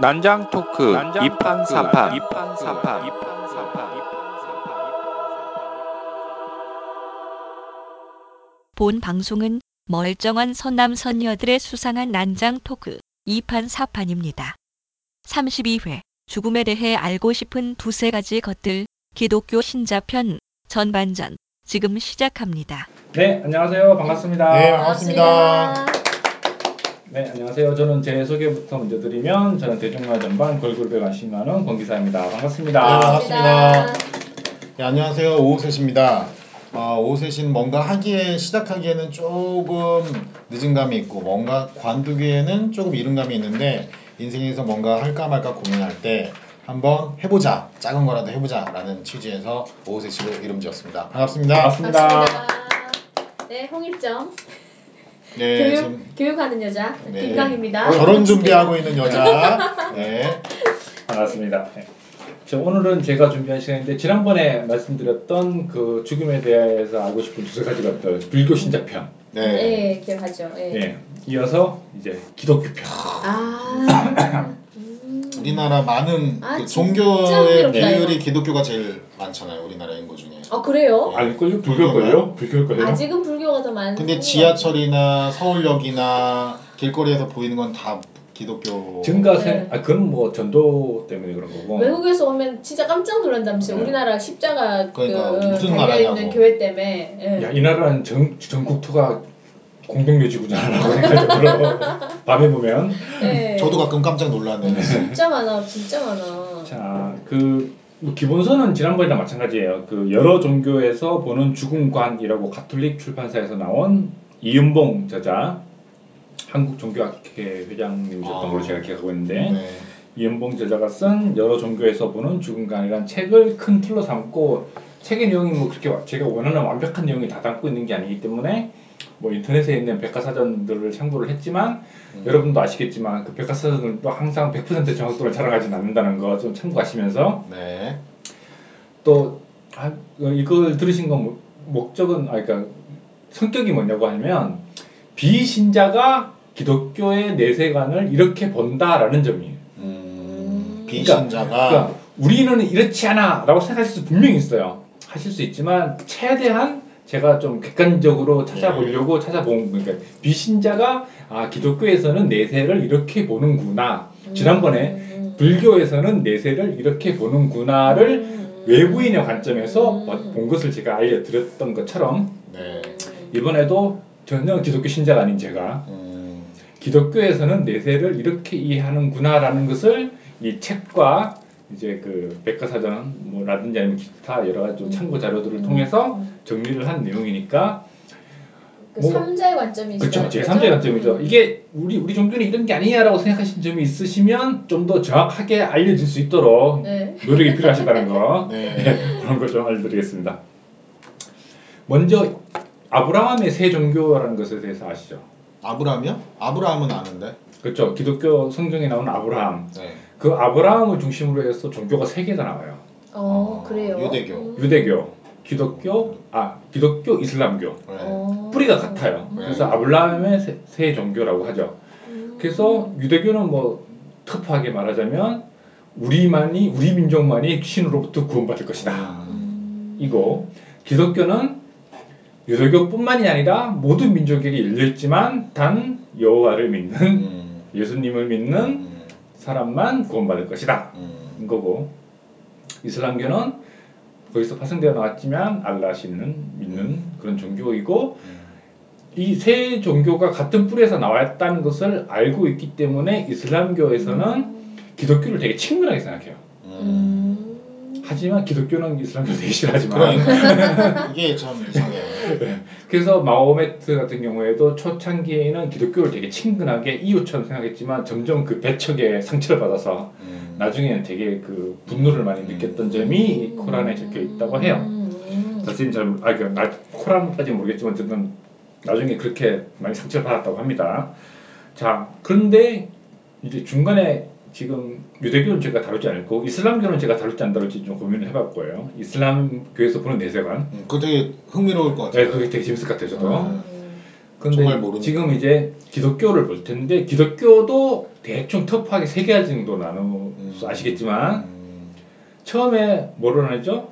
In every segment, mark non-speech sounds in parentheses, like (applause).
난장 토크 이판 사판 본 방송은 멀쩡한 선남 선녀들의 수상한 난장 토크 2판 4판입니다. 32회 죽음에 대해 알고 싶은 두세 가지 것들 기독교 신자편 전반전 지금 시작합니다. 네, 안녕하세요. 반갑습니다. 네, 반갑습니다. 네, 안녕하세요. 저는 제 소개부터 먼저 드리면 저는 대중문화 전반 걸그룹에 관심 많은 권기사입니다. 반갑습니다. 네, 반갑습니다. 네, 안녕하세요. 오호셋입니다. 어, 오호셋은 뭔가 하기에 시작하기에는 조금 늦은 감이 있고 뭔가 관두기에는 조금 이른 감이 있는데 인생에서 뭔가 할까 말까 고민할 때 한번 해보자 작은 거라도 해보자라는 취지에서 오호셋으로 이름 지었습니다. 반갑습니다. 반갑습니다. 반갑습니다. 네, 홍일점 네, 교육 지금 교육하는 여자 네. 김강입니다. 결혼 준비하고 있는 여자. 네, 반갑습니다. 네. 저 오늘은 제가 준비한 시간인데 지난번에 말씀드렸던 그 죽음에 대해서 알고 싶은 두세 가지 것들 불교 신자편. 네. 네, 기억하죠. 네. 예. 이어서 이제 기독교 편. 아, 음. (laughs) 우리나라 많은 아, 그 종교의 비율이 이거. 기독교가 제일 많잖아요. 우리나라 인구 중에. 아 그래요? 아닐걸요? 불교일걸요? 불교일걸요? 아직은 불교가 더 많은. 근데 것 지하철이나 서울역이나 길거리에서 보이는 건 다 기독교. 증가세, 네. 아 그건 뭐 전도 때문에 그런 거고. 외국에서 오면 진짜 깜짝 놀란다면서요. 네. 우리나라 십자가 그러니까 그 무슨 달려 있는 나라냐고. 교회 때문에. 예. 야, 이 나라는 전, 전국토가 공동묘지구나라고 생각이 들어. 밤에 보면. 네. 저도 가끔 깜짝 놀랐는데. 진짜 많아, 진짜 많아. 자, 그, 뭐 기본서는 지난번이랑 마찬가지예요. 그 여러 종교에서 보는 죽음관이라고 가톨릭 출판사에서 나온 이은봉 저자, 한국 종교학회 회장님이셨던 아. 걸로 제가 기억하고 있는데, 네. 이은봉 저자가 쓴 여러 종교에서 보는 죽음관이라는 책을 큰 틀로 삼고 책의 내용이 뭐 그렇게 와- 제가 원하는 완벽한 내용이 다 담고 있는 게 아니기 때문에 뭐 인터넷에 있는 백과사전들을 참고를 했지만 음. 여러분도 아시겠지만 그 백과사전들도 항상 100% 정확도를 자랑하지는 않는다는 거 좀 참고하시면서 네. 또 아, 이걸 들으신 건 목- 목적은 아 그러니까 성격이 뭐냐고 하면 비신자가 기독교의 내세관을 이렇게 본다라는 점이에요. 음, 그러니까- 비신자가 그러니까 우리는 이렇지 않아라고 생각하실 수 분명히 있어요. 하실 수 있지만 최대한 제가 좀 객관적으로 찾아보려고 찾아본 그러니까 비신자가 아 기독교에서는 내세를 이렇게 보는구나. 지난번에 음. 불교에서는 내세를 이렇게 보는구나를 음. 외부인의 관점에서 음. 본 것을 제가 알려드렸던 것처럼 네. 이번에도 전혀 기독교 신자가 아닌 제가 음, 기독교에서는 내세를 이렇게 이해하는구나라는 것을 이 책과 이제 그 백과사전 뭐라든지 아니면 기타 여러 가지 좀 참고 자료들을 통해서 정리를 한 내용이니까 그 뭐- 삼자의 관점이죠. 그렇죠 제 3자의 관점이죠 이게 우리 우리 종교는 이런 게 아니야라고 생각하신 점이 있으시면 좀 더 정확하게 알려질 수 있도록 네. 노력이 필요하시다는 거 (laughs) 네. 그런 걸 좀 알려드리겠습니다. 먼저 아브라함의 세 종교라는 것에 대해서 아시죠? 아브라함이요? 아브라함은 아는데. 그렇죠. 기독교 성경에 나오는 아브라함. 네. 그 아브라함을 중심으로 해서 종교가 세 개가 나와요. 어, 어, 그래요. 유대교. 음. 유대교, 기독교, 아 기독교, 이슬람교. 네. 어. 뿌리가 같아요. 음. 그래서 아브라함의 세, 세 종교라고 하죠. 음. 그래서 유대교는 뭐 터프하게 말하자면 우리만이 우리 민족만이 신으로부터 구원받을 것이다. 음. 이고 기독교는 유대교뿐만이 아니라 모든 민족에게 열려 있지만 단 여호와를 믿는 음, 예수님을 믿는 음, 사람만 구원받을 것이다. 음, 인 거고 이슬람교는 거기서 파생되어 나왔지만 알라 신은 믿는 그런 종교이고 음. 이세 종교가 같은 뿌리에서 나왔다는 것을 알고 있기 때문에 이슬람교에서는 기독교를 되게 친근하게 생각해요. 음. 음. 하지만 기독교는 이슬람교 되게 싫어하지만 그러니까 이게 참 이상해요. (laughs) 그래서 마호메트 같은 경우에도 초창기에는 기독교를 되게 친근하게 이웃처럼 생각했지만 점점 그 배척에 상처를 받아서 음. 나중에는 되게 그 분노를 많이 느꼈던 점이 코란에 적혀 있다고 해요. 음. 자세히 잘, 모르- 아, 그, 나, 코란까지 모르겠지만, 어쨌든, 나중에 그렇게 많이 상처를 받았다고 합니다. 자, 그런데, 이제 중간에 지금 유대교는 제가 다루지 않고, 이슬람교는 제가 다룰지 안 다룰지 좀 고민을 해볼 거예요. 이슬람교에서 보는 내세관. 음, 그거 되게 흥미로울 것 네, 같아요. 그게 되게 재밌을 것 같아요, 저도. 음. 근데. 지금 이제 기독교를 볼 텐데 기독교도 대충 터프하게 세 가지 정도 나누 음. 아시겠지만 음, 처음에 뭐를 나누죠?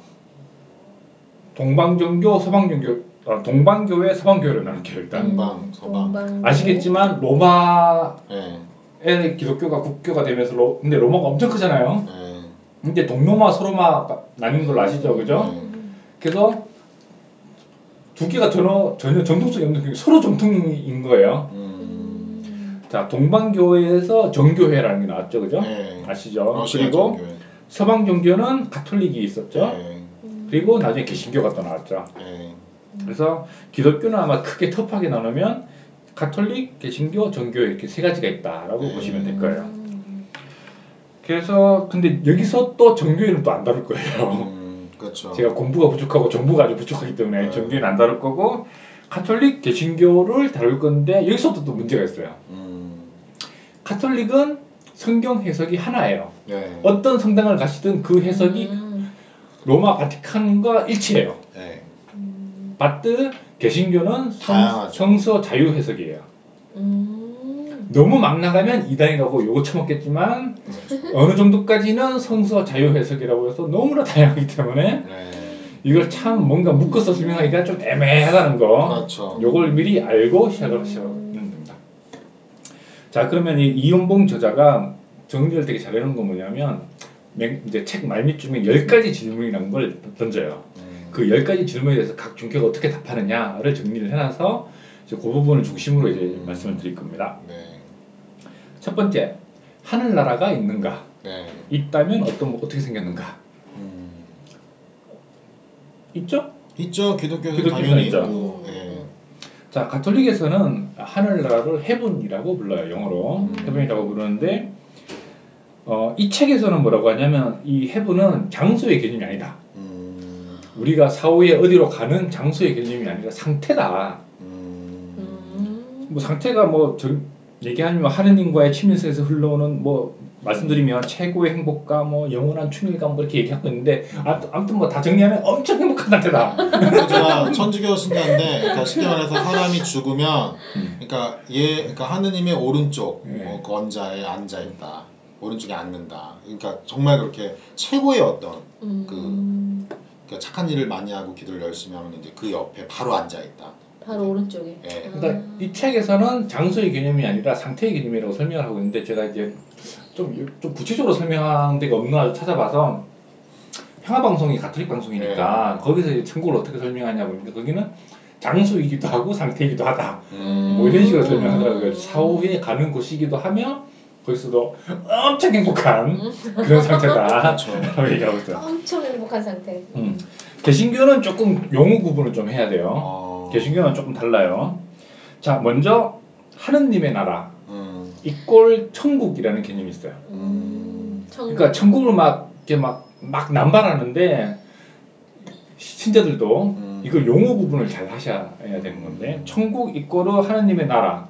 동방종교, 서방종교, 아, 동방교회, 서방교회를 나눌게요 일단. 동방, 서방. 동방. 아시겠지만 로마의 예, 기독교가 국교가 되면서 로, 근데 로마가 엄청 크잖아요. 예. 이제 동로마, 서로마가 나뉜 걸로 아시죠, 그죠? 음. 그래서 두 개가 전혀 전혀 정통성이 없는 게 서로 정통인 거예요. 음, 음. 자, 동방교회에서 정교회라는 게 나왔죠, 그죠? 예. 아시죠? 그리고 종교회. 서방 종교는 가톨릭이 있었죠. 예, 그리고 나중에 개신교가 또 나왔죠. 예. 그래서 기독교는 아마 크게 터프하게 나누면 가톨릭, 개신교, 정교 이렇게 세 가지가 있다라고 음. 보시면 될 거예요. 음. 그래서 근데 여기서 또 정교회는 또 안 다룰 거예요. 음, 그렇죠. 제가 공부가 부족하고 정보가 아주 부족하기 때문에 네. 정교회는 안 다룰 거고 가톨릭, 개신교를 다룰 건데 여기서도 또 문제가 있어요. 음, 가톨릭은 성경 해석이 하나예요. 예. 어떤 성당을 가시든 그 해석이 음. 로마 바티칸과 일치해요. 예. 음. 바트 개신교는 성, 다양하죠. 성 서 자유 해석이에요. 음. 너무 막 나가면 이단이라고 요거 처먹겠지만 (laughs) 어느 정도까지는 성서 자유 해석이라고 해서 너무나 다양하기 때문에 네. 이걸 참 뭔가 묶어서 설명하기가 좀 애매하다는 거. 그렇죠. 요걸 미리 알고 시작을 하시면 됩니다. 자 그러면 이 이윤봉 저자가 정리를 되게 잘해놓은 건 뭐냐면 맨- 이제 책 말미쯤에 10가지 질문이라는 걸 던져요. 음, 그 10가지 질문에 대해서 각 종교가 어떻게 답하느냐를 정리를 해놔서 이제 그 부분을 중심으로 이제 음. 말씀을 드릴 겁니다. 네. 첫 번째, 하늘나라가 있는가? 네. 있다면 어떤 어떻게 생겼는가? 음, 있죠? 있죠. 기독교에서 기독교에서 당연히 있죠. 있고. 음. 예. 자, 가톨릭에서는 하늘나라를 헤븐이라고 불러요. 영어로 음. 헤븐이라고 부르는데 어, 이 책에서는 뭐라고 하냐면 이 헤븐은 장소의 개념이 아니다. 음, 우리가 사후에 어디로 가는 장소의 개념이 아니라 상태다. 음, 음. 뭐 상태가 뭐 저, 얘기하면 하느님과의 친밀성에서 흘러오는 뭐 말씀드리면 최고의 행복감, 뭐 영원한 충일감 뭐 이렇게 얘기하고 있는데 아, 아무튼 뭐 다 정리하면 엄청 행복한 상태다. 제가 천주교 신자인데, 그러니까 쉽게 말해서 사람이 죽으면, 음. 그러니까 얘, 그러니까 하느님의 오른쪽 네. 어, 그 원자에 앉아 있다. 오른쪽에 앉는다. 그러니까 정말 그렇게 최고의 어떤 음. 그- 그러니까 착한 일을 많이 하고 기도를 열심히 하면 이제 그 옆에 바로 앉아 있다. 바로 오른쪽에. 예. 그러니까 이 책에서는 장소의 개념이 아니라 상태의 개념이라고 설명을 하고 있는데 제가 이제 좀, 좀 구체적으로 설명한 데가 없나 찾아봐서 평화방송이 가톨릭 방송이니까 네. 거기서 이제 천국을 어떻게 설명하냐 보니까 거기는 장소이기도 하고 상태이기도 하다 음, 뭐 이런 식으로 설명하더라고요 사후에 가는 곳이기도 하며 거기서도 엄청 행복한 그런 상태다 (laughs) 그렇죠. 라고 얘기하고 있어요 엄청 행복한 상태. 음. 개신교는 조금 용어 구분을 좀 해야 돼요 어, 개신교는 조금 달라요 자 먼저 하느님의 나라 음, 이꼴 천국이라는 개념이 있어요. 음. 천국. 그러니까 천국을 막 이렇게 막, 막 남발하는데 신자들도 음. 이걸 용어 구분을 잘 하셔야 되는 건데 천국 이꼴은 하나님의 나라.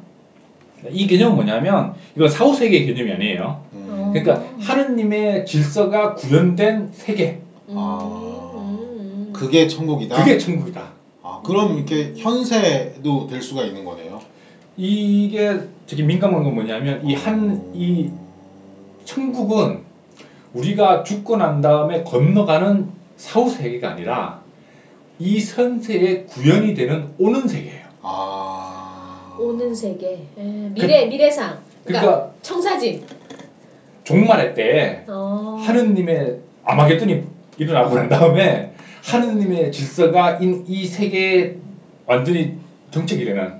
이 개념은 뭐냐면 이건 사후 세계의 개념이 아니에요. 음, 그러니까 하느님의 질서가 구현된 세계. 음. 아. 음. 그게 천국이다. 그게 천국이다. 아, 그럼 이렇게 현세도 될 수가 있는 거네요. 이게 되게 민감한 건 뭐냐면 이 한 이 천국은 우리가 죽고 난 다음에 건너가는 사후 세계가 아니라 이 선세에 구현이 되는 오는 세계예요. 아, 오는 세계. 예, 미래 미래상. 그러니까, 그러니까 청사진. 종말의 때 어. 하느님의 아마겟돈이 일어나고 난 다음에 하느님의 질서가 인- 이 세계에 완전히 정착이 되는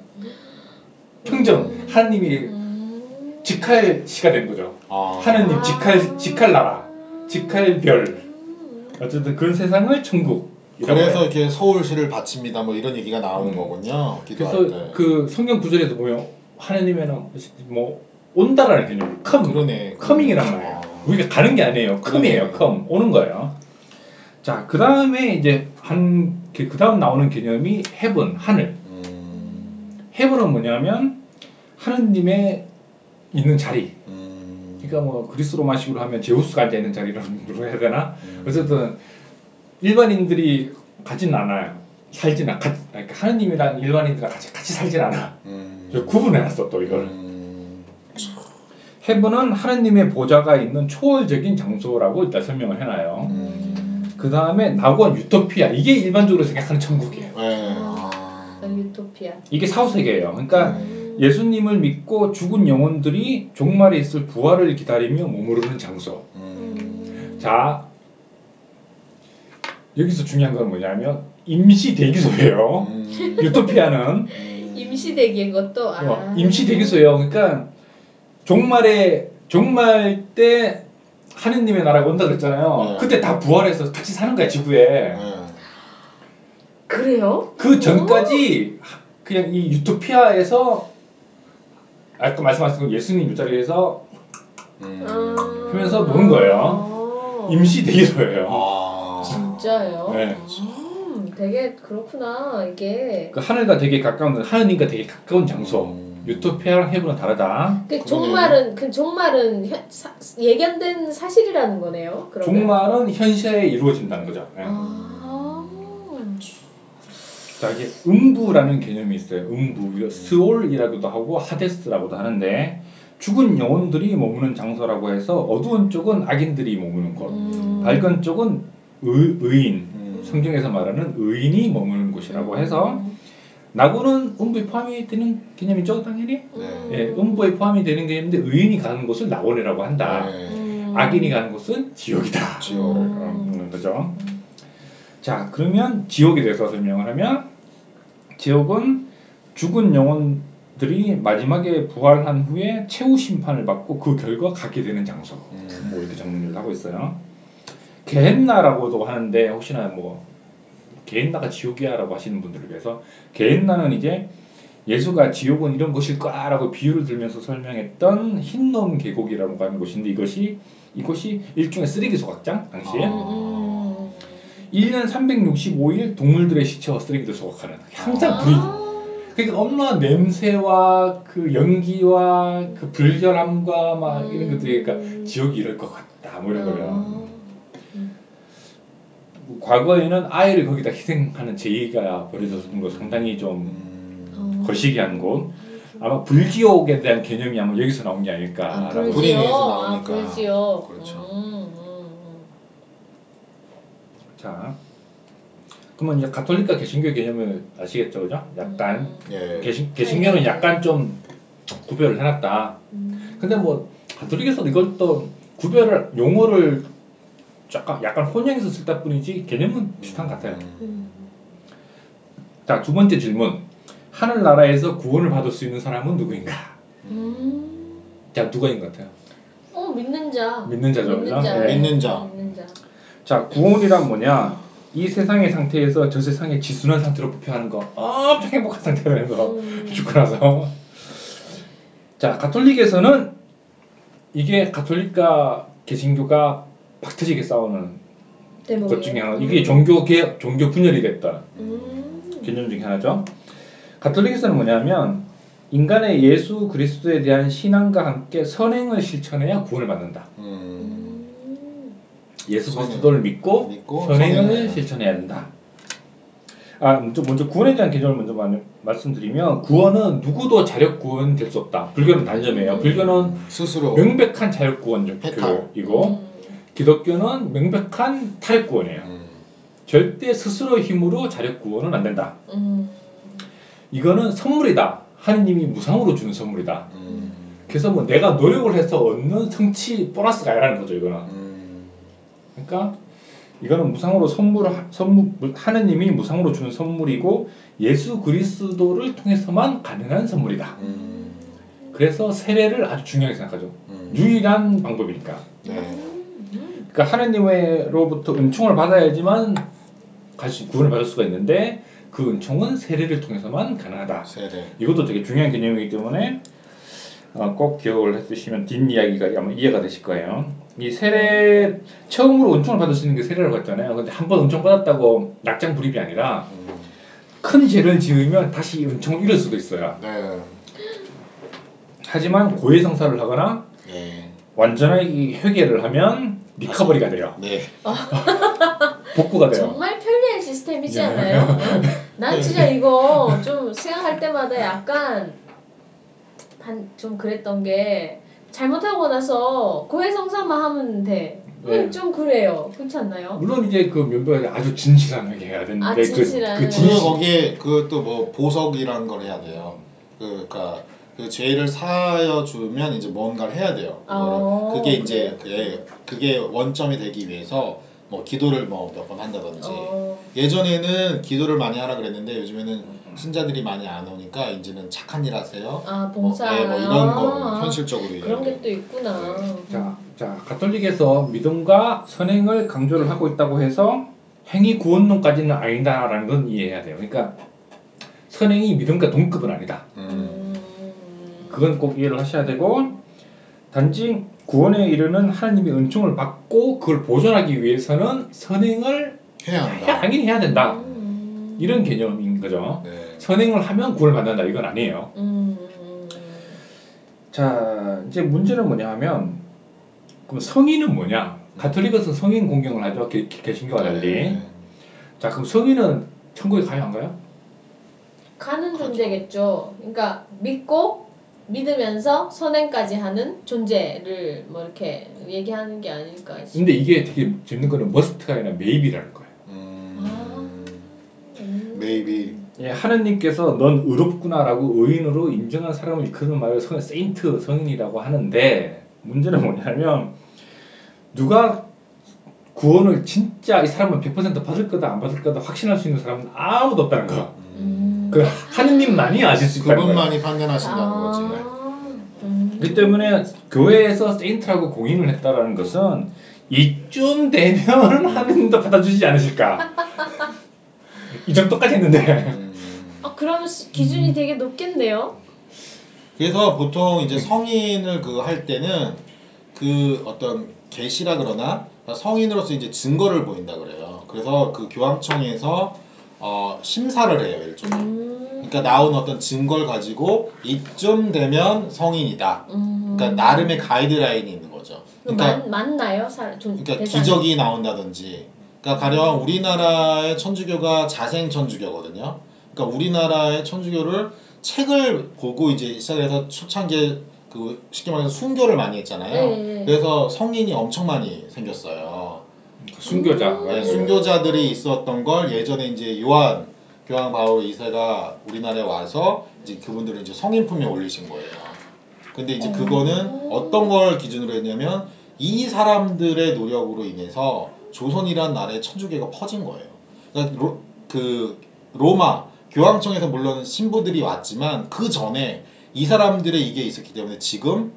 평정 하느님이 음. 직할 시가 되는 거죠. 아, 하느님 직할 직할 나라 직할 별 음. 어쨌든 그런 세상을 천국이라고 그래서. 이렇게 서울시를 바칩니다. 뭐 이런 얘기가 나오는 음. 거군요. 기도할 그래서 때. 그 성경 구절에도 보면 하느님에는 뭐 온다라는 개념이 come 그러네. coming이란 말이에요. 아. 우리가 가는 게 아니에요. come이에요. come 오는 거예요. 자, 그 다음에 이제 한 그 다음 나오는 개념이 heaven 하늘. 음, heaven은 뭐냐면 하느님의 있는 자리. 음, 그러니까 뭐 그리스 로마식으로 하면 제우스가 앉아 있는 자리라고 해야 되나? 음. 어쨌든 일반인들이 가진 않아요. 살진 않, 그러니까 하느님이랑 일반인들랑 같이 같이 살진 않아. 음. 저 구분해놨어 또 이걸. 음. heaven은 하느님의 보좌가 있는 초월적인 장소라고 일단 설명을 해놔요. 음. 그 다음에 낙원 유토피아 이게 일반적으로 생각하는 천국이에요. 네. 아, 아. 유토피아. 이게 사후 세계예요. 그러니까 음. 예수님을 믿고 죽은 영혼들이 종말에 있을 부활을 기다리며 머무르는 장소. 음. 자 여기서 중요한 건 뭐냐면 임시 대기소예요. 음. 유토피아는 임시 대기인 것도 아. 어, 임시 대기소예요. 그러니까 종말에 종말 때 하느님의 나라가 온다 그랬잖아요. 네. 그때 다 부활해서 같이 사는 거야 지구에. 네. 그래요? 그 전까지 그냥 이 유토피아에서 아까 말씀하신 그 예수님 일자리에서 음. 아. 하면서 노는 거예요. 아. 임시 대기소예요. 아. 진짜요? 네. 음, 되게 그렇구나 이게. 그 하늘과 되게 가까운 하느님과 되게 가까운 장소. 음. 유토피아랑 헤븐은 다르다. 그. 종말은 그 종말은 현, 사, 예견된 사실이라는 거네요. 그러면. 종말은 현실에 이루어진다는 거죠. 예. 아. 자 이게 음부라는 개념이 있어요. 음부, 이거 스올이라고도 하고 하데스라고도 하는데 죽은 영혼들이 머무는 장소라고 해서 어두운 쪽은 악인들이 머무는 곳, 음. 밝은 쪽은 의, 의인, 음. 성경에서 말하는 의인이 머무는 곳이라고 해서 낙원은 음부에 포함이 되는 개념이죠, 당연히. 네. 예, 음부에 포함이 되는 개념인데 의인이 가는 곳을 낙원이라고 한다. 네. 음. 악인이 가는 곳은 지옥이다. 지옥. 어, 는 거죠. 자, 그러면 지옥에 대해서 설명을 하면 지옥은 죽은 영혼들이 마지막에 부활한 후에 최후 심판을 받고 그 결과 가게 되는 장소. 음. 뭐 이렇게 정리를 하고 있어요. 게헨나라고도 하는데 혹시나 뭐 게헨나가 지옥이야라고 하시는 분들을 위해서 게헨나는 이제 예수가 지옥은 이런 곳일 거라고 비유를 들면서 설명했던 흰놈 계곡이라고 하는 곳인데 이것이 이곳이 일종의 쓰레기 소각장 당시에 아. 음. 1년 365일 동물들의 시체와 쓰레기를 소각하는 항상 불이 아. 그러니까 얼마나 냄새와 그 연기와 그 불결함과 막 이런 것들이 그러니까 음. 지옥이 이럴 것 같다 뭐 이런 거예 요. 아. 과거에는 아이를 거기다 희생하는 제의가 벌어졌던 거 상당히 좀 음. 어. 거시기한 곳. 아마 불지옥에 대한 개념이 아마 여기서 나온 게 아, 아닐까라고. 위에서 아, 나오니까. 불지요. 그렇죠. 음, 음, 자, 그러면 이제 가톨릭과 개신교 개념을 아시겠죠, 그죠? 약간 예. 개신 개신교는 약간 좀 구별을 해놨다. 음. 근데 뭐 가톨릭에서도 이걸 또 구별을 용어를 약간 약간 혼용해서 쓸다 뿐이지 개념은 비슷한 것 같아요. 음. 자, 두 번째 질문. 하늘나라에서 구원을 받을 수 있는 사람은 누구인가? 음. 자, 누가인 것 같아요? 어 믿는 자. 믿는 자죠, 믿는? 자. 예. 믿는 자. 믿는 자. 자, 구원이란 뭐냐? 이 세상의 상태에서 저 세상의 지순한 상태로 부패하는 거. 엄청 행복한 상태라면서 음. 죽고 나서. 자, 가톨릭에서는 이게 가톨릭과 개신교가 박터지게 싸우는 대목이에요. 것 중에 하나. 이게 종교 개혁, 종교 분열이 됐던 음. 개념 중에 하나죠. 가톨릭에서는 뭐냐면 인간의 예수 그리스도에 대한 신앙과 함께 선행을 실천해야 구원을 받는다. 음. 음. 예수. 그리스도를 믿고, 믿고 선행을 선행해야. 실천해야 된다. 아, 먼저, 먼저 구원에 대한 개념을 먼저 말- 말씀드리면 구원은 누구도 자력 구원 될 수 없다. 불교는 단점이에요. 불교는 스스로 명백한 자력. 교육이고 음. 기독교는 명백한 탈ek 구원이에요. 음. 절대 스스로 힘으로 자력 구원은 안 된다. 음. 이거는 선물이다. 하느님이 무상으로 주는 선물이다. 음. 그래서 뭐 내가 노력을 해서 얻는 성취 보너스가 아니라는 거죠. 이거는. 음. 그러니까 이거는 무상으로 선물 선물 하느님이 무상으로 주는 선물이고 예수 그리스도를 통해서만 가능한 선물이다. 음. 그래서 세례를 아주 중요하게 생각하죠. 음. 유일한 방법이니까. 네. 음. 그러니까 하느님으로부터 은총을 받아야지만 다시 구원을 받을 수가 있는데 그 은총은 세례를 통해서만 가능하다. 세례. 이것도 되게 중요한 개념이기 때문에 어, 꼭 기억을 해두시면 뒷 이야기가 아마 이해가 되실 거예요. 이 세례 처음으로 은총을 받을 수 있는 게 세례라고 했잖아요. 근데 한 번 은총 받았다고 낙장 불입이 아니라 음. 큰 죄를 지으면 다시 은총을 잃을 수도 있어요. 네. 하지만 고해성사를 하거나 네. 완전하게 이 회개를 하면 리커버리가 돼요. 네. (laughs) 복구가 돼요. 정말 편리한 시스템이네요. 재미지 않아요? 어? (laughs) 난 진짜 이거 좀 생각할 때마다 약간 반, 좀 그랬던 게 잘못하고 나서 고해성사만 하면 돼. 네. 음, 좀 그래요. 그렇지 않나요? 물론 이제 그 멤버가 아주 진실하게 해야 되는데 아, 그- 진실한. 그, 진실 거기에 그 또 뭐 보석이라는 걸 해야 돼요. 그, 그러니까 그 죄를 사여 주면 이제 뭔가를 해야 돼요. 그거를. 어, 그게 이제? 그게, 그게 원점이 되기 위해서 뭐 기도를 뭐 몇 번 한다든지 어, 예전에는 기도를 많이 하라 그랬는데 요즘에는 신자들이 많이 안 오니까 이제는 착한 일 하세요. 아 뭐, 봉사. 네, 뭐 이런 아, 거를 현실적으로 그런 게. 또 있구나. 자, 자 가톨릭에서 믿음과 선행을 강조를 하고 있다고 해서 행위 구원론까지는 아니다라는 건 이해해야 돼요. 그러니까 선행이 믿음과 동급은 아니다. 음. 음. 그건 꼭 이해를 하셔야 되고 단지 구원에 이르는 하나님의 은총을 받고 그걸 보존하기 위해서는 선행을 해야 해야, 한다. 당연히 해야 된다. 음. 이런 개념인 거죠. 네. 선행을 하면 구원을 받는다 이건 아니에요. 음, 음, 자 이제 문제는 뭐냐 하면 그럼 성인은 뭐냐? 가톨릭에서 성인 공경을 하죠. 개, 개신교와 달리. 네. 자 그럼 성인은 천국에 가요 안 가요? 가는. 존재겠죠. 그러니까 믿고 믿으면서 선행까지 하는 존재를 뭐 이렇게 얘기하는 게 아닐까 싶. 근데 이게 되게 재밌는 거는 must가 아니라 maybe라는 거예요. 음. 음. Maybe. 예, 하느님께서 넌 의롭구나라고 의인으로 인정한 사람을 이끄는 말을 성 saint 성인이라고 하는데 문제는 뭐냐면 누가 구원을 진짜 이 사람은 100% 받을 거다 안 받을 거다 확신할 수 있는 사람은 아무도 없다는 거. 음. 그 하느님만이 아실 수 있다는 거예요. 그분만이 판단하신다는 거지. 음. 그렇기 때문에 교회에서 세인트라고 공인을 했다라는 것은 이쯤 되면 (laughs) 하느님도 받아주지 않으실까. 이 정도까지 했는데. 음. 아 그러면 시- 기준이 되게 높겠네요. 그래서 보통 이제 성인을 그 할 때는 그 어떤 계시라 그러나 성인으로서 이제 증거를 보인다 그래요. 그래서 그 교황청에서 어, 심사를 해요 일종의. 음. 그러니까 나온 어떤 증거를 가지고 이쯤 되면 성인이다. 음. 그러니까 나름의 가이드라인이 있는 거죠. 그러니까 맞, 맞나요? 사, 좀 그러니까 대상이? 기적이 나온다든지. 그러니까 가령 우리나라의 천주교가 자생 천주교거든요. 그러니까 우리나라의 천주교를 책을 보고 이제 시작해서 초창기에 그 쉽게 말해서 순교를 많이 했잖아요. 네. 그래서 성인이 엄청 많이 생겼어요. 순교자. 음. 네, 순교자들이 있었던 걸 예전에 이제 요한 교황 바울 2세가 우리나라에 와서 이제 그분들을 이제 성인품에 올리신 거예요. 근데 이제 그거는 어떤 걸 기준으로 했냐면 이 사람들의 노력으로 인해서 조선이란 나라의 천주교가 퍼진 거예요. 그러니까 로, 그 로마 교황청에서 물론 신부들이 왔지만 그 전에 이 사람들의 이게 있었기 때문에 지금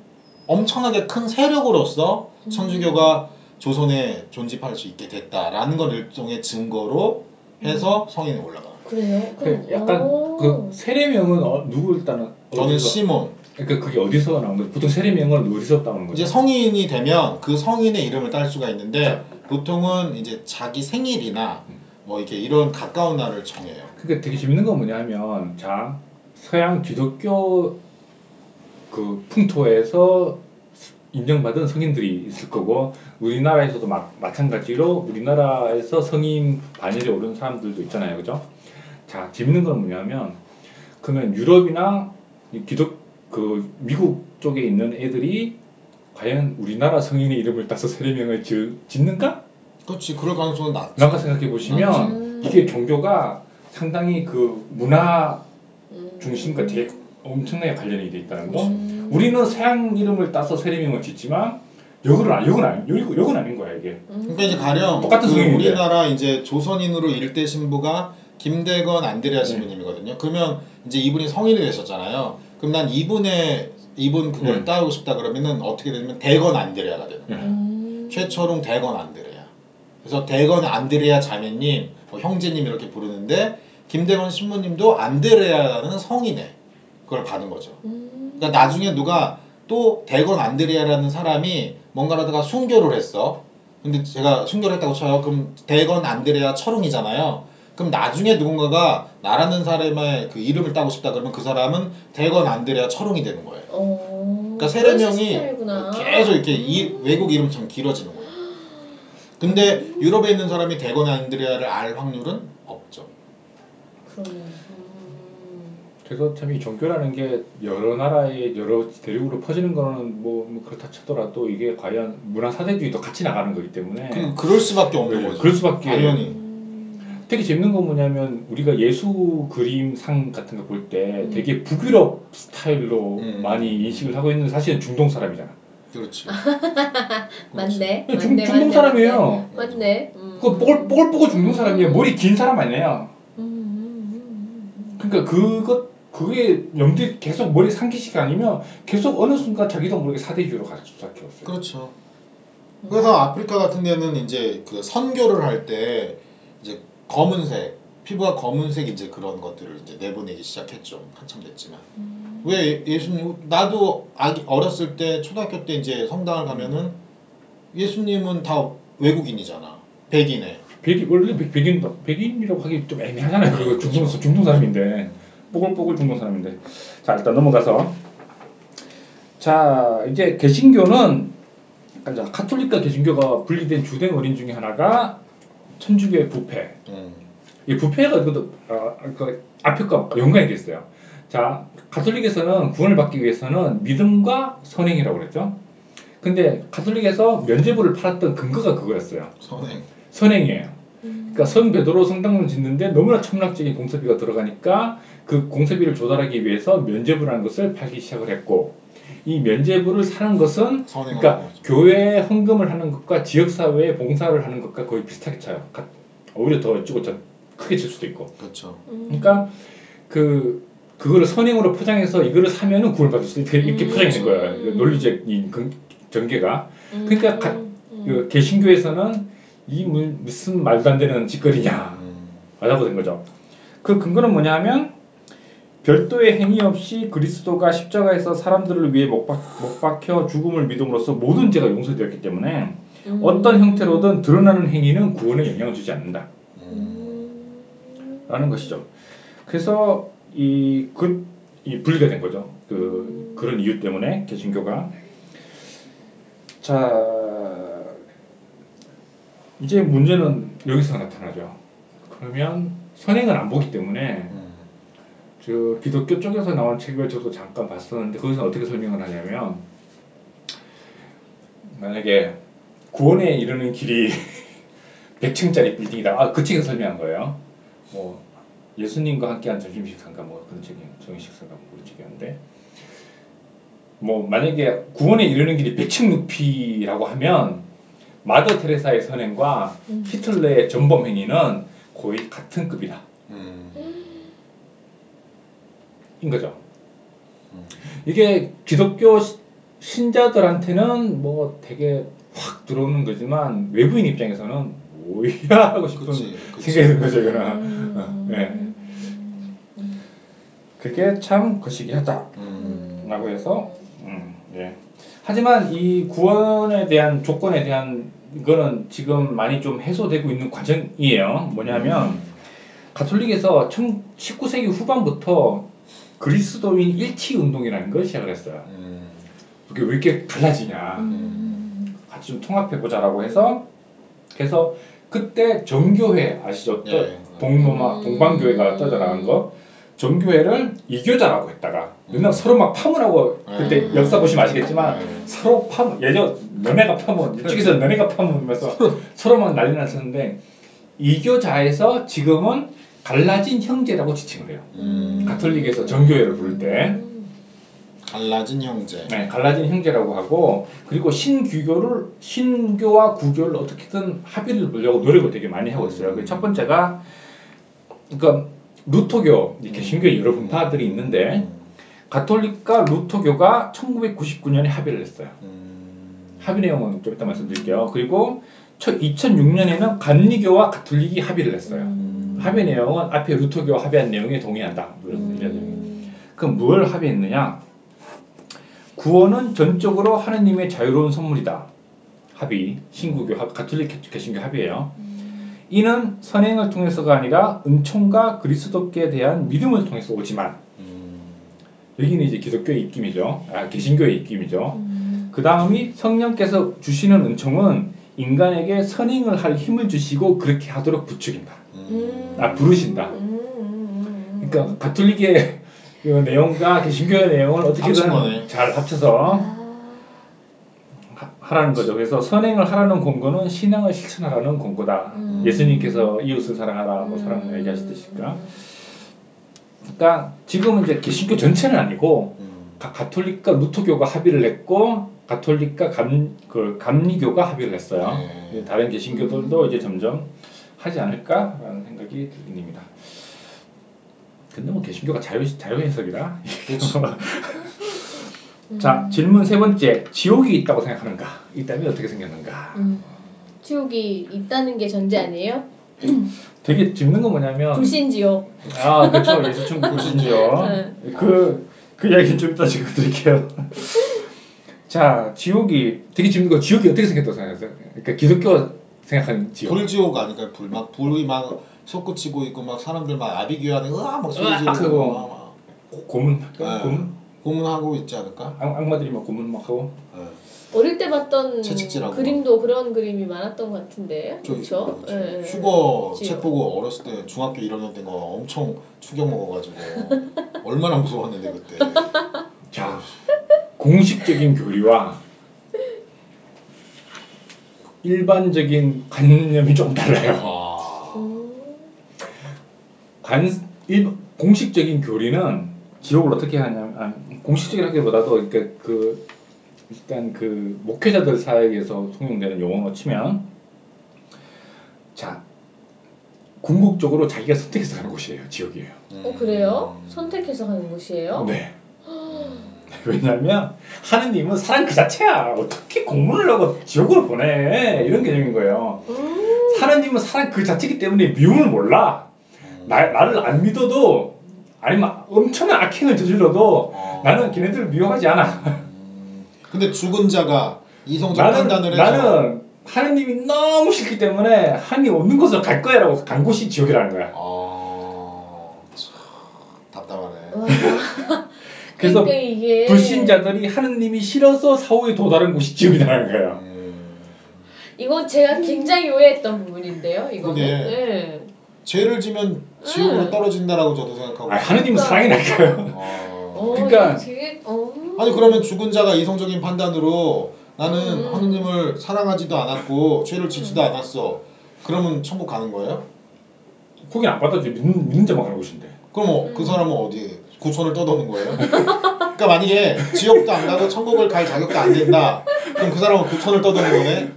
엄청나게 큰 세력으로서 천주교가 조선에 존집할 수 있게 됐다라는 걸 일종의 증거로 해서 성인에 거예요. 그래요? 그 그럼 약간 오. 그 세례명은 어, 누구 일단은 저는 어디서- 시몬. 그러니까 그게 어디서 나온 거죠? 보통 세례명은 어디서 따오는 거죠? 이제 성인이 되면 그 성인의 이름을 딸 수가 있는데 자. 보통은 이제 자기 생일이나 뭐 이렇게 이런 가까운 날을 정해요. 그러니까 되게 재밌는 건 뭐냐면 자 서양 기독교 그 풍토에서 인정받은 성인들이 있을 거고 우리나라에서도 마, 마찬가지로 우리나라에서 성인 반열에 오른 사람들도 있잖아요, 그죠? 자 재밌는 건 뭐냐면 그러면 유럽이나 이 기독 그 미국 쪽에 있는 애들이 과연 우리나라 성인의 이름을 따서 세례명을 지, 짓는가? 그렇지 그럴 가능성은 낮죠. 라고 생각해 보시면 음. 이게 종교가 상당히 그 문화 음. 중심과 되게 엄청나게 관련이 돼 있다는 거. 음. 우리는 서양 이름을 따서 세례명을 짓지만 여기는 아니, 여기는 아니, 여기는 아닌 거야 이게. 음. 그러니까 이제 가령 똑같은 그 성인인데. 우리나라 이제 조선인으로 일대 신부가 김대건 안드레아 네. 신부님이거든요. 그러면 이제 이분이 성인이 되셨잖아요. 그럼 난 이분의 이분 그걸 음. 따르고 싶다 그러면은 어떻게 되냐면 대건 안드레아가 되는 거예요. 음. 최철웅 대건 안드레아. 그래서 대건 안드레아 자매님, 뭐 형제님 이렇게 부르는데 김대건 신부님도 안드레아라는 성인의 그걸 받은 거죠. 음. 그러니까 나중에 누가 또 대건 안드레아라는 사람이 뭔가를 하다가 순교를 했어. 근데 제가 순교를 했다고 쳐요. 그럼 대건 안드레아 철웅이잖아요. 그럼 나중에 누군가가 나라는 사람의 그 이름을 따고 싶다 그러면 그 사람은 대건 안드레아 철웅이 되는 거예요. 어. 그러니까 그런 세례 명이 시스템이구나. 계속 이렇게 이 음. 외국 이름처럼 길어지는 거예요. 근데 유럽에 있는 사람이 대건 안드레아를 알 확률은 없죠. 그러네. 음. 그래서 참 이 종교라는 게 여러 나라의 여러 대륙으로 퍼지는 거는 뭐, 뭐 그렇다 치더라도 이게 과연 문화 사대주의도 같이 나가는 거기 때문에 그 그럴 수밖에 없는 네, 거죠. 그럴 수밖에 당연히. 음. 되게 재밌는 건 뭐냐면 우리가 예수 그림 상 같은 거 볼때 음. 되게 북유럽 스타일로 음. 많이 인식을 하고 있는 사실은 중동 사람이잖아. 그렇지. (laughs) 맞네. 중, 맞네, 중동 맞네, 사람이에요. 맞네. 맞네. 음. 그 뽀글 뽀글뽀글 중동 사람이에요. 머리 긴 사람 아니에요. 음, 음, 음, 음. 그러니까 그것 그게 염두에 계속 머리 상기식 아니면 계속 어느 순간 자기도 모르게 사대주의로 갈 수밖에 없어요. 그렇죠. 그래서 아프리카 같은 데는 이제 그 선교를 할 때 이제 검은색 피부가 검은색 이제 그런 것들을 이제 내보내기 시작했죠. 한참 됐지만 음. 왜 예수님 나도 아기 어렸을 때 초등학교 때 이제 성당을 가면은 예수님은 다 외국인이잖아. 백인에. 백인 원래 백- 백인 백인이라고 하기 좀 애매하잖아요. 그거 중동 중동 사람인데 뽀글뽀글 중동 사람인데. 자 일단 넘어가서 자 이제 개신교는 자, 카톨릭과 개신교가 분리된 주된 원인 중에 하나가 천주교의 부패. 음. 이 부패가 그, 어, 그 앞에과 연관이 됐어요. 자, 가톨릭에서는 구원을 받기 위해서는 믿음과 선행이라고 그랬죠. 근데 가톨릭에서 면죄부를 팔았던 근거가 그거였어요. 선행. 선행이에요. 음. 그러니까 선 베드로 성당을 짓는데 너무나 천문학적인 공사비가 들어가니까 그 공사비를 조달하기 위해서 면죄부라는 것을 팔기 시작을 했고 이 면죄부를 사는 것은 그러니까. 교회에 헌금을 하는 것과 지역 사회에 봉사를 하는 것과 거의 비슷하게 차요. 가- 오히려 더 주고 더 크게 질 수도 있고. 그렇죠. 음. 그러니까 그 그거를 선행으로 포장해서 이거를 사면은 구원받을 수 있게 이렇게 음. 포장이 된 거예요. 논리적인 근- 전개가. 음. 그러니까 가- 음. 그 개신교에서는 이 무- 무슨 말도 안 되는 짓거리냐 음. 라고 된 거죠. 그 근거는 뭐냐면 별도의 행위 없이 그리스도가 십자가에서 사람들을 위해 못, 박, 못 박혀 죽음을 믿음으로써 모든 죄가 용서되었기 때문에 음. 어떤 형태로든 드러나는 행위는 구원에 영향을 주지 않는다. 음. 음. 라는 것이죠. 그래서 이, 그, 이 분리가 된 거죠. 그, 그런 이유 때문에 개신교가. 자, 이제 문제는 여기서 나타나죠. 그러면 선행은 안 보기 때문에 음. 저 기독교 쪽에서 나온 책을 저도 잠깐 봤었는데 거기서 어떻게 설명을 하냐면 만약에 구원에 이르는 길이 (laughs) 100층짜리 빌딩이다. 아, 그 책에서 설명한 거예요. 뭐 예수님과 함께한 점심 식사인가 뭐 그런 책이 정식 식사인가 뭐 그런 책이었는데 뭐 만약에 구원에 이르는 길이 100층 높이라고 하면 마더 테레사의 선행과 음. 히틀러의 전범 행위는 거의 같은 급이다. 음. 인 거죠. 음. 이게 기독교 시- 신자들한테는 뭐 되게 확 들어오는 거지만 외부인 입장에서는 뭐야 하고 싶은 그치, 그치. 생각이 드는 거죠, 이거는. 음. 어, (laughs) 예. 그게 참 거시기하다. 음. 라고 해서 음, 예. 하지만 이 구원에 대한 조건에 대한 이거는 지금 많이 좀 해소되고 있는 과정이에요. 뭐냐면 가톨릭에서 19세기 후반부터 그리스도인 일치 운동이라는 걸 시작을 했어요. 음. 그게 왜 이렇게 갈라지냐. 음. 같이 좀 통합해 보자라고 해서 그래서 그때 정교회 아시죠? 또 예. 동로마 음. 동방교회가 떠져나간 거 정교회를 이교자라고 했다가 맨날 음. 서로 막 파문하고 그때 음. 역사 보시면 아시겠지만 음. 서로 파문 예전 너네가 파문 이쪽에서 너네가 파문하면서 서로 막 난리 났었는데 이교자에서 지금은 갈라진 형제라고 지칭을 해요. 음. 가톨릭에서 정교회를 부를 때 음. 갈라진 형제. 네, 갈라진 형제라고 하고 그리고 신규교를 신교와 구교를 어떻게든 합의를 보려고 노력을 되게 많이 하고 있어요. 그첫 번째가 그러니까 루터교 이렇게 신교의 여러 분파들이 있는데 음. 가톨릭과 루터교가 1999년에 합의를 했어요. 음. 합의 내용은 좀 이따 말씀드릴게요. 그리고 2006년에는 감리교와 가톨릭이 합의를 했어요. 음. 합의 내용은 앞에 루터교와 합의한 내용에 동의한다. 이런. 음. 그럼 뭘 합의했느냐? 구원은 전적으로 하느님의 자유로운 선물이다. 합의, 신구교, 합- 가톨릭 개신교 합의예요. 이는 선행을 통해서가 아니라 은총과 그리스도께 대한 믿음을 통해서 오지만 음. 여기는 이제 기독교의 입김이죠. 아, 개신교의 입김이죠. 음. 그 다음이 성령께서 주시는 은총은 인간에게 선행을 할 힘을 주시고 그렇게 하도록 부추긴다. 음. 음. 아 부르신다. 음, 음, 음. 그러니까 가톨릭의 그 내용과 개신교의 내용을 어떻게든 거네. 잘 합쳐서 아, 하- 하라는 거죠. 그래서 선행을 하라는 공고는 신앙을 실천하라는 공고다. 음. 예수님께서 이웃을 사랑하라, 뭐 음. 사랑을 얘기하시듯이니까. 그러니까 지금은 이제 개신교 전체는 아니고 음. 가, 가톨릭과 루터교가 합의를 했고 가톨릭과 감, 그 감리교가 합의를 했어요. 네. 다른 개신교들도 이제 점점 하지 않을까라는 생각이 듭니다. 근데 뭐 개신교가 자유 자유 해석이라. (laughs) 자 질문 세 번째 지옥이 있다고 생각하는가? 있다면 어떻게 생겼는가? 음. 지옥이 있다는 게 전제 아니에요? 되게 재밌는 건 뭐냐면 불신지옥. 아 그렇죠 예수충 불신지요. 네. 그그 이야기 좀 이따 제가 드릴게요. (laughs) 자 지옥이 되게 재밌는 거 지옥이 어떻게 생겼다고 생각하세요? 그러니까 기독교 생각하는 지옥. 불지옥 아니까 불막 불이 막 솟구치고 있고 막 사람들 막 아비규환에 으아 막 소리 지르고. 막, 고- 고문 네. 고문 고문하고 있지 않을까? 악, 악마들이 막 고문 막 하고 네. 어릴 때 봤던 채찍질하고 그림도 그런 그림이 많았던 것 같은데. 그렇죠? 저- 예, 예. 휴거 지옥. 책 보고 어렸을 때 중학교 1학년 때가 엄청 충격 먹어가지고 (laughs) 얼마나 무서웠는데 그때 (laughs) 자 공식적인 교리와 일반적인 관념이 좀 달라요. 아 음. 관 일, 공식적인 교리는 지옥을 어떻게 하냐면 아, 공식적이라기보다도 그러니까 그 일단 그 목회자들 사이에서 통용되는 용어로 치면 자 궁극적으로 자기가 선택해서 가는 곳이에요 지옥이에요. 어 그래요? 선택해서 가는 곳이에요? 네. (laughs) 왜냐하면 하느님은 사랑 그 자체야. 어떻게 공문을 하고 지옥으로 보내 이런 개념인 거예요. 음. 하느님은 사랑 그 자체이기 때문에 미움을 몰라. 나, 나를 안 믿어도 아니면 엄청난 악행을 저질러도 어. 나는 걔네들을 미워하지 않아. 음. 근데 죽은 자가 이성적 나는 판단을 해서 나는 하느님이 너무 싫기 때문에 하느님 없는 곳으로 갈 거야라고 간 곳이 지옥이라는 거야. 아 참, 답답하네 와. (laughs) 그래서 그러니까 이게 불신자들이 하느님이 싫어서 사후에 도달한 곳이 지옥이라는 거예요. 음. 이건 제가 굉장히 오해했던 부분인데요. 이거는. 네. 죄를 지면 지옥으로 음. 떨어진다라고 저도 생각하고 아, 하느님은 그러니까. 사랑이 날까요? 어. 어, 그러니까- 되게 어. 아니 그러면 죽은 자가 이성적인 판단으로 나는 음. 하느님을 사랑하지도 않았고 죄를 짓지도 않았어. 그러면 천국 가는 거예요? 거긴 안 받아줘 믿는, 믿는 자만 가는 곳인데. 그럼 어, 음. 그 사람은 어디 구천을 떠도는 거예요? 그러니까 만약에 지옥도 안 가고 천국을 갈 자격도 안 된다. 그럼 그 사람은 구천을 떠도는 거네.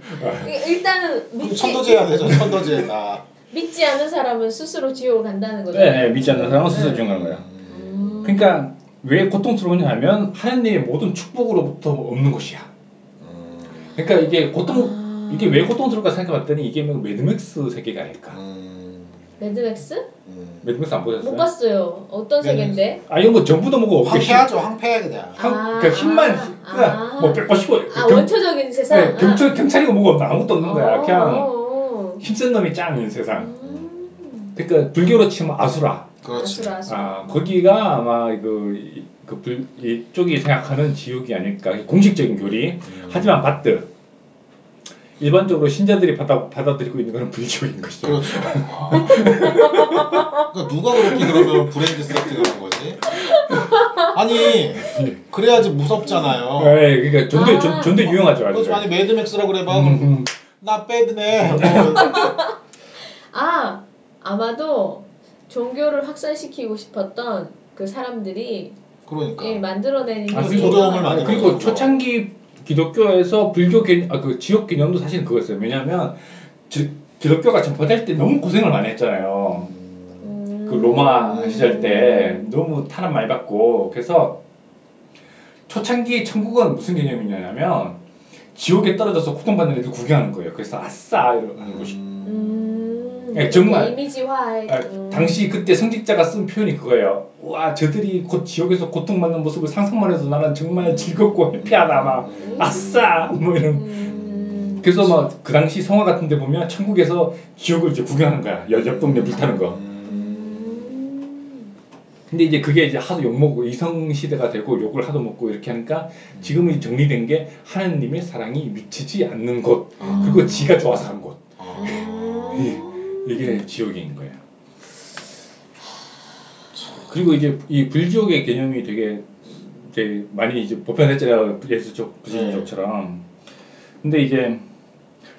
일단은 그럼 믿지, 천도제 해야 되죠. 천도제. 아. 믿지 않은 사람은 스스로 지옥을 간다는 거죠. 네, 네, 믿지 않는 사람은 스스로 네. 지옥 가는 거예요. 음. 그러니까 왜 고통스러우냐 하면 하나님의 모든 축복으로부터 없는 것이야. 음. 그러니까 이게 고통 아. 이게 왜 고통스러울까 생각해봤더니 이게 뭐 매드맥스 세계가 아닐까. 음. 매드맥스? 음. 매드맥스 안 보셨어요? 못 봤어요. 어떤 매드맥스. 세계인데? 아 이거 뭐 전부도 뭐고 없고 힘, 황폐하죠. 황폐해 그냥. 한, 아, 그러니까 힘만 아, 그러니까 아. 뭐 빼고시고 아 원초적인 세상. 네, 경찰 경찰이고 뭐고 없나 아무것도 없는 거야. 어, 그냥 어, 힘센 놈이 짱인 어. 세상. 음. 그러니까 불교로 치면 아수라. 그렇지. 아수라 아수라. 아 거기가 아마 그, 이- 그 불, 이쪽이 생각하는 지옥이 아닐까 공식적인 교리 음. 하지만 바트 일반적으로 신자들이 받아, 받아들이고 있는 것은 불지옥인 것이죠 그렇죠. 아. 그러니까 누가 그렇게 그러면 브랜드 세팅을 한 거지? 아니 그래야지 무섭잖아요. 네, 그러니까 존대 아. 존, 존대 유용하죠 아주 그렇지 아니 매드맥스라고 그래봐. 음, 음. 나 배드네. 뭐. 아 아마도 종교를 확산시키고 싶었던 그 사람들이 그러니까. 예, 만들어낸 아, 그리고 조정을 만든 그리고. 초창기 기독교에서 불교 개념, 아, 그 지옥 개념도 사실 그거였어요. 왜냐하면 지, 기독교가 전파될 때 너무 고생을 많이 했잖아요. 음. 그 로마 시절 때 너무 탄압 많이 받고 그래서 초창기 천국은 무슨 개념이냐면 지옥에 떨어져서 고통받는 애들 구경하는 거예요. 그래서 아싸 이러는 곳이. 음, 예, 정말. 이미지화해. 아, 음. 당시 그때 성직자가 쓴 표현이 그거예요. 와 저들이 곧 지옥에서 고통받는 모습을 상상만 해도 나는 정말 즐겁고 해피하다 막 음. 아싸 뭐 이런. 음. 그래서 막 그 당시 성화 같은데 보면 천국에서 지옥을 이제 구경하는 거야. 옆, 옆 동네 불타는 거. 음. 근데 이제 그게 이제 하도 욕먹고 이성 시대가 되고 욕을 하도 먹고 이렇게 하니까 지금은 정리된 게 하나님의 사랑이 미치지 않는 곳 아. 그리고 지가 좋아서 간곳 아. 음. 이게 지옥인 거예요. 그리고 이제 이 불지옥의 개념이 되게 이제 많이 이제 보편했잖아요. 예수적 부지족처럼. 근데 이제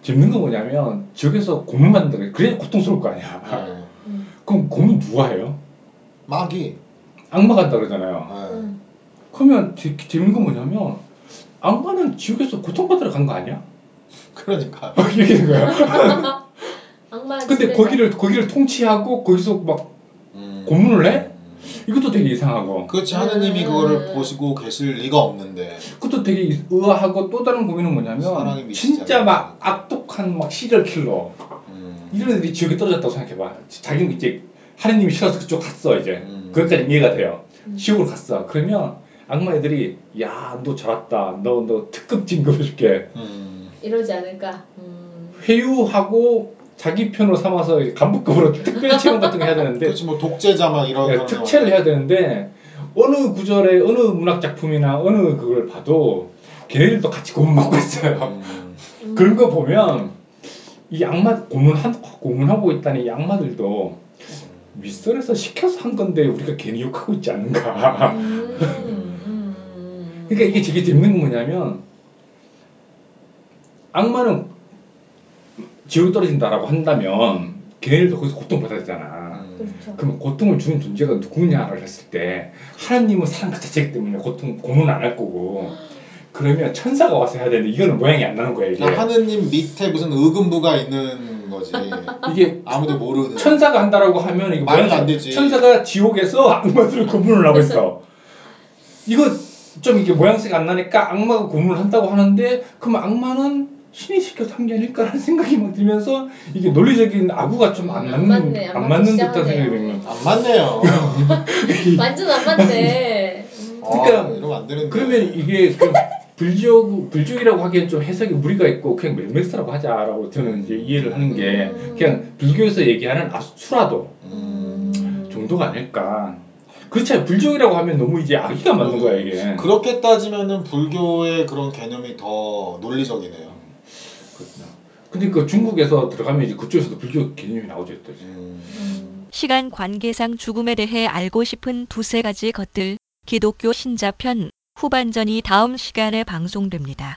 재밌는 건 뭐냐면 지옥에서 고문 만들어. 그래야 고통스러울 거 아니야. 네. 음. (laughs) 그럼 고문 누가 해요? 마귀. 악마가 한다 그러잖아요. 네. 음. 그러면 재, 재밌는 건 뭐냐면 악마는 지옥에서 고통받으러 간 거 아니야? 그러니까. (laughs) 이렇게 되는 거야. (laughs) 악마 근데. 거기를 거기를 통치하고 거기서 막 음. 고문을 해? 이것도 되게 이상하고 그렇지 하느님이 그거를 음. 보시고 계실 리가 없는데. 그것도 되게 의아하고 또 다른 고민은 뭐냐면 진짜 막 악독한 막 시리얼 킬러 음. 이런 애들이 지옥에 떨어졌다고 생각해봐 자기는 이제 하느님이 싫어서 그쪽 갔어 이제 음. 거기까지 이해가 돼요 음. 지옥으로 갔어 그러면 악마 애들이 야 너 잘왔다 너 너 특급 진급해줄게 음. 이러지 않을까. 음. 회유하고 자기 편으로 삼아서 간부급으로 (laughs) 특별 채용 같은 거 해야 되는데 그렇지 뭐 독재자 막 이런 예, 사람 특채를 해야 되는데 어느 구절에 어느 문학 작품이나 어느 그걸 봐도 걔네들도 같이 고문받고 있어요. 음. 음. 그런 거 보면 이 악마 고문한 고문하고 있다는 이 악마들도 윗선에서 시켜서 한 건데 우리가 괜히 욕하고 있지 않은가. 음. 음. 음. 그러니까 이게 되게 재밌는 건 뭐냐면 악마는 지옥에 떨어진다라고 한다면 걔네들도 거기서 고통받아야 되잖아. 음. 그렇죠. 그럼 고통을 주는 존재가 누구냐를 했을 때 하나님은 사랑 그 자체이기 때문에 고통 고문 안 할 거고 그러면 천사가 와서 해야 되는데 이거는 모양이 안 나는 거야 이게 그냥 하느님 밑에 무슨 의금부가 있는 거지. 이게 아무도 모르는. 천사가 한다라고 하면 이거 모양이 안 되지. 천사가 지옥에서 (laughs) 악마들을 고문을 하고 있어 이거 좀 이게 모양새가 안 나니까 악마가 고문을 한다고 하는데 그럼 악마는 신이 시켜서 한 게 아닐까라는 생각이 막 들면서 이게 논리적인 아구가 좀안 음, 맞는 안 맞네, 안 안 맞는 듯한. 생각이 들면 안 맞네요. (laughs) 완전 안 맞네. 음. 그러니까 아, 이러면 안 되는데. 그러면 이게 그 불지옥 불지옥이라고 하기엔 좀 해석에 무리가 있고 그냥 멜맥스라고 하자라고 저는 이제 이해를 하는 게 음. 그냥 불교에서 얘기하는 아수라도 음. 음. 정도가 아닐까. 그렇지 불지옥이라고 하면 너무 이제 악의가 맞는 거야 이게. 그렇게 따지면은 불교의 그런 개념이 더 논리적이네요. 그렇구나. 근데 그 중국에서 들어가면 이제 그쪽에서도 불교 개념이 나오죠 또. 이제. 음. 음. 시간 관계상 죽음에 대해 알고 싶은 두세 가지 것들 기독교 신자편 후반전이 다음 시간에 방송됩니다.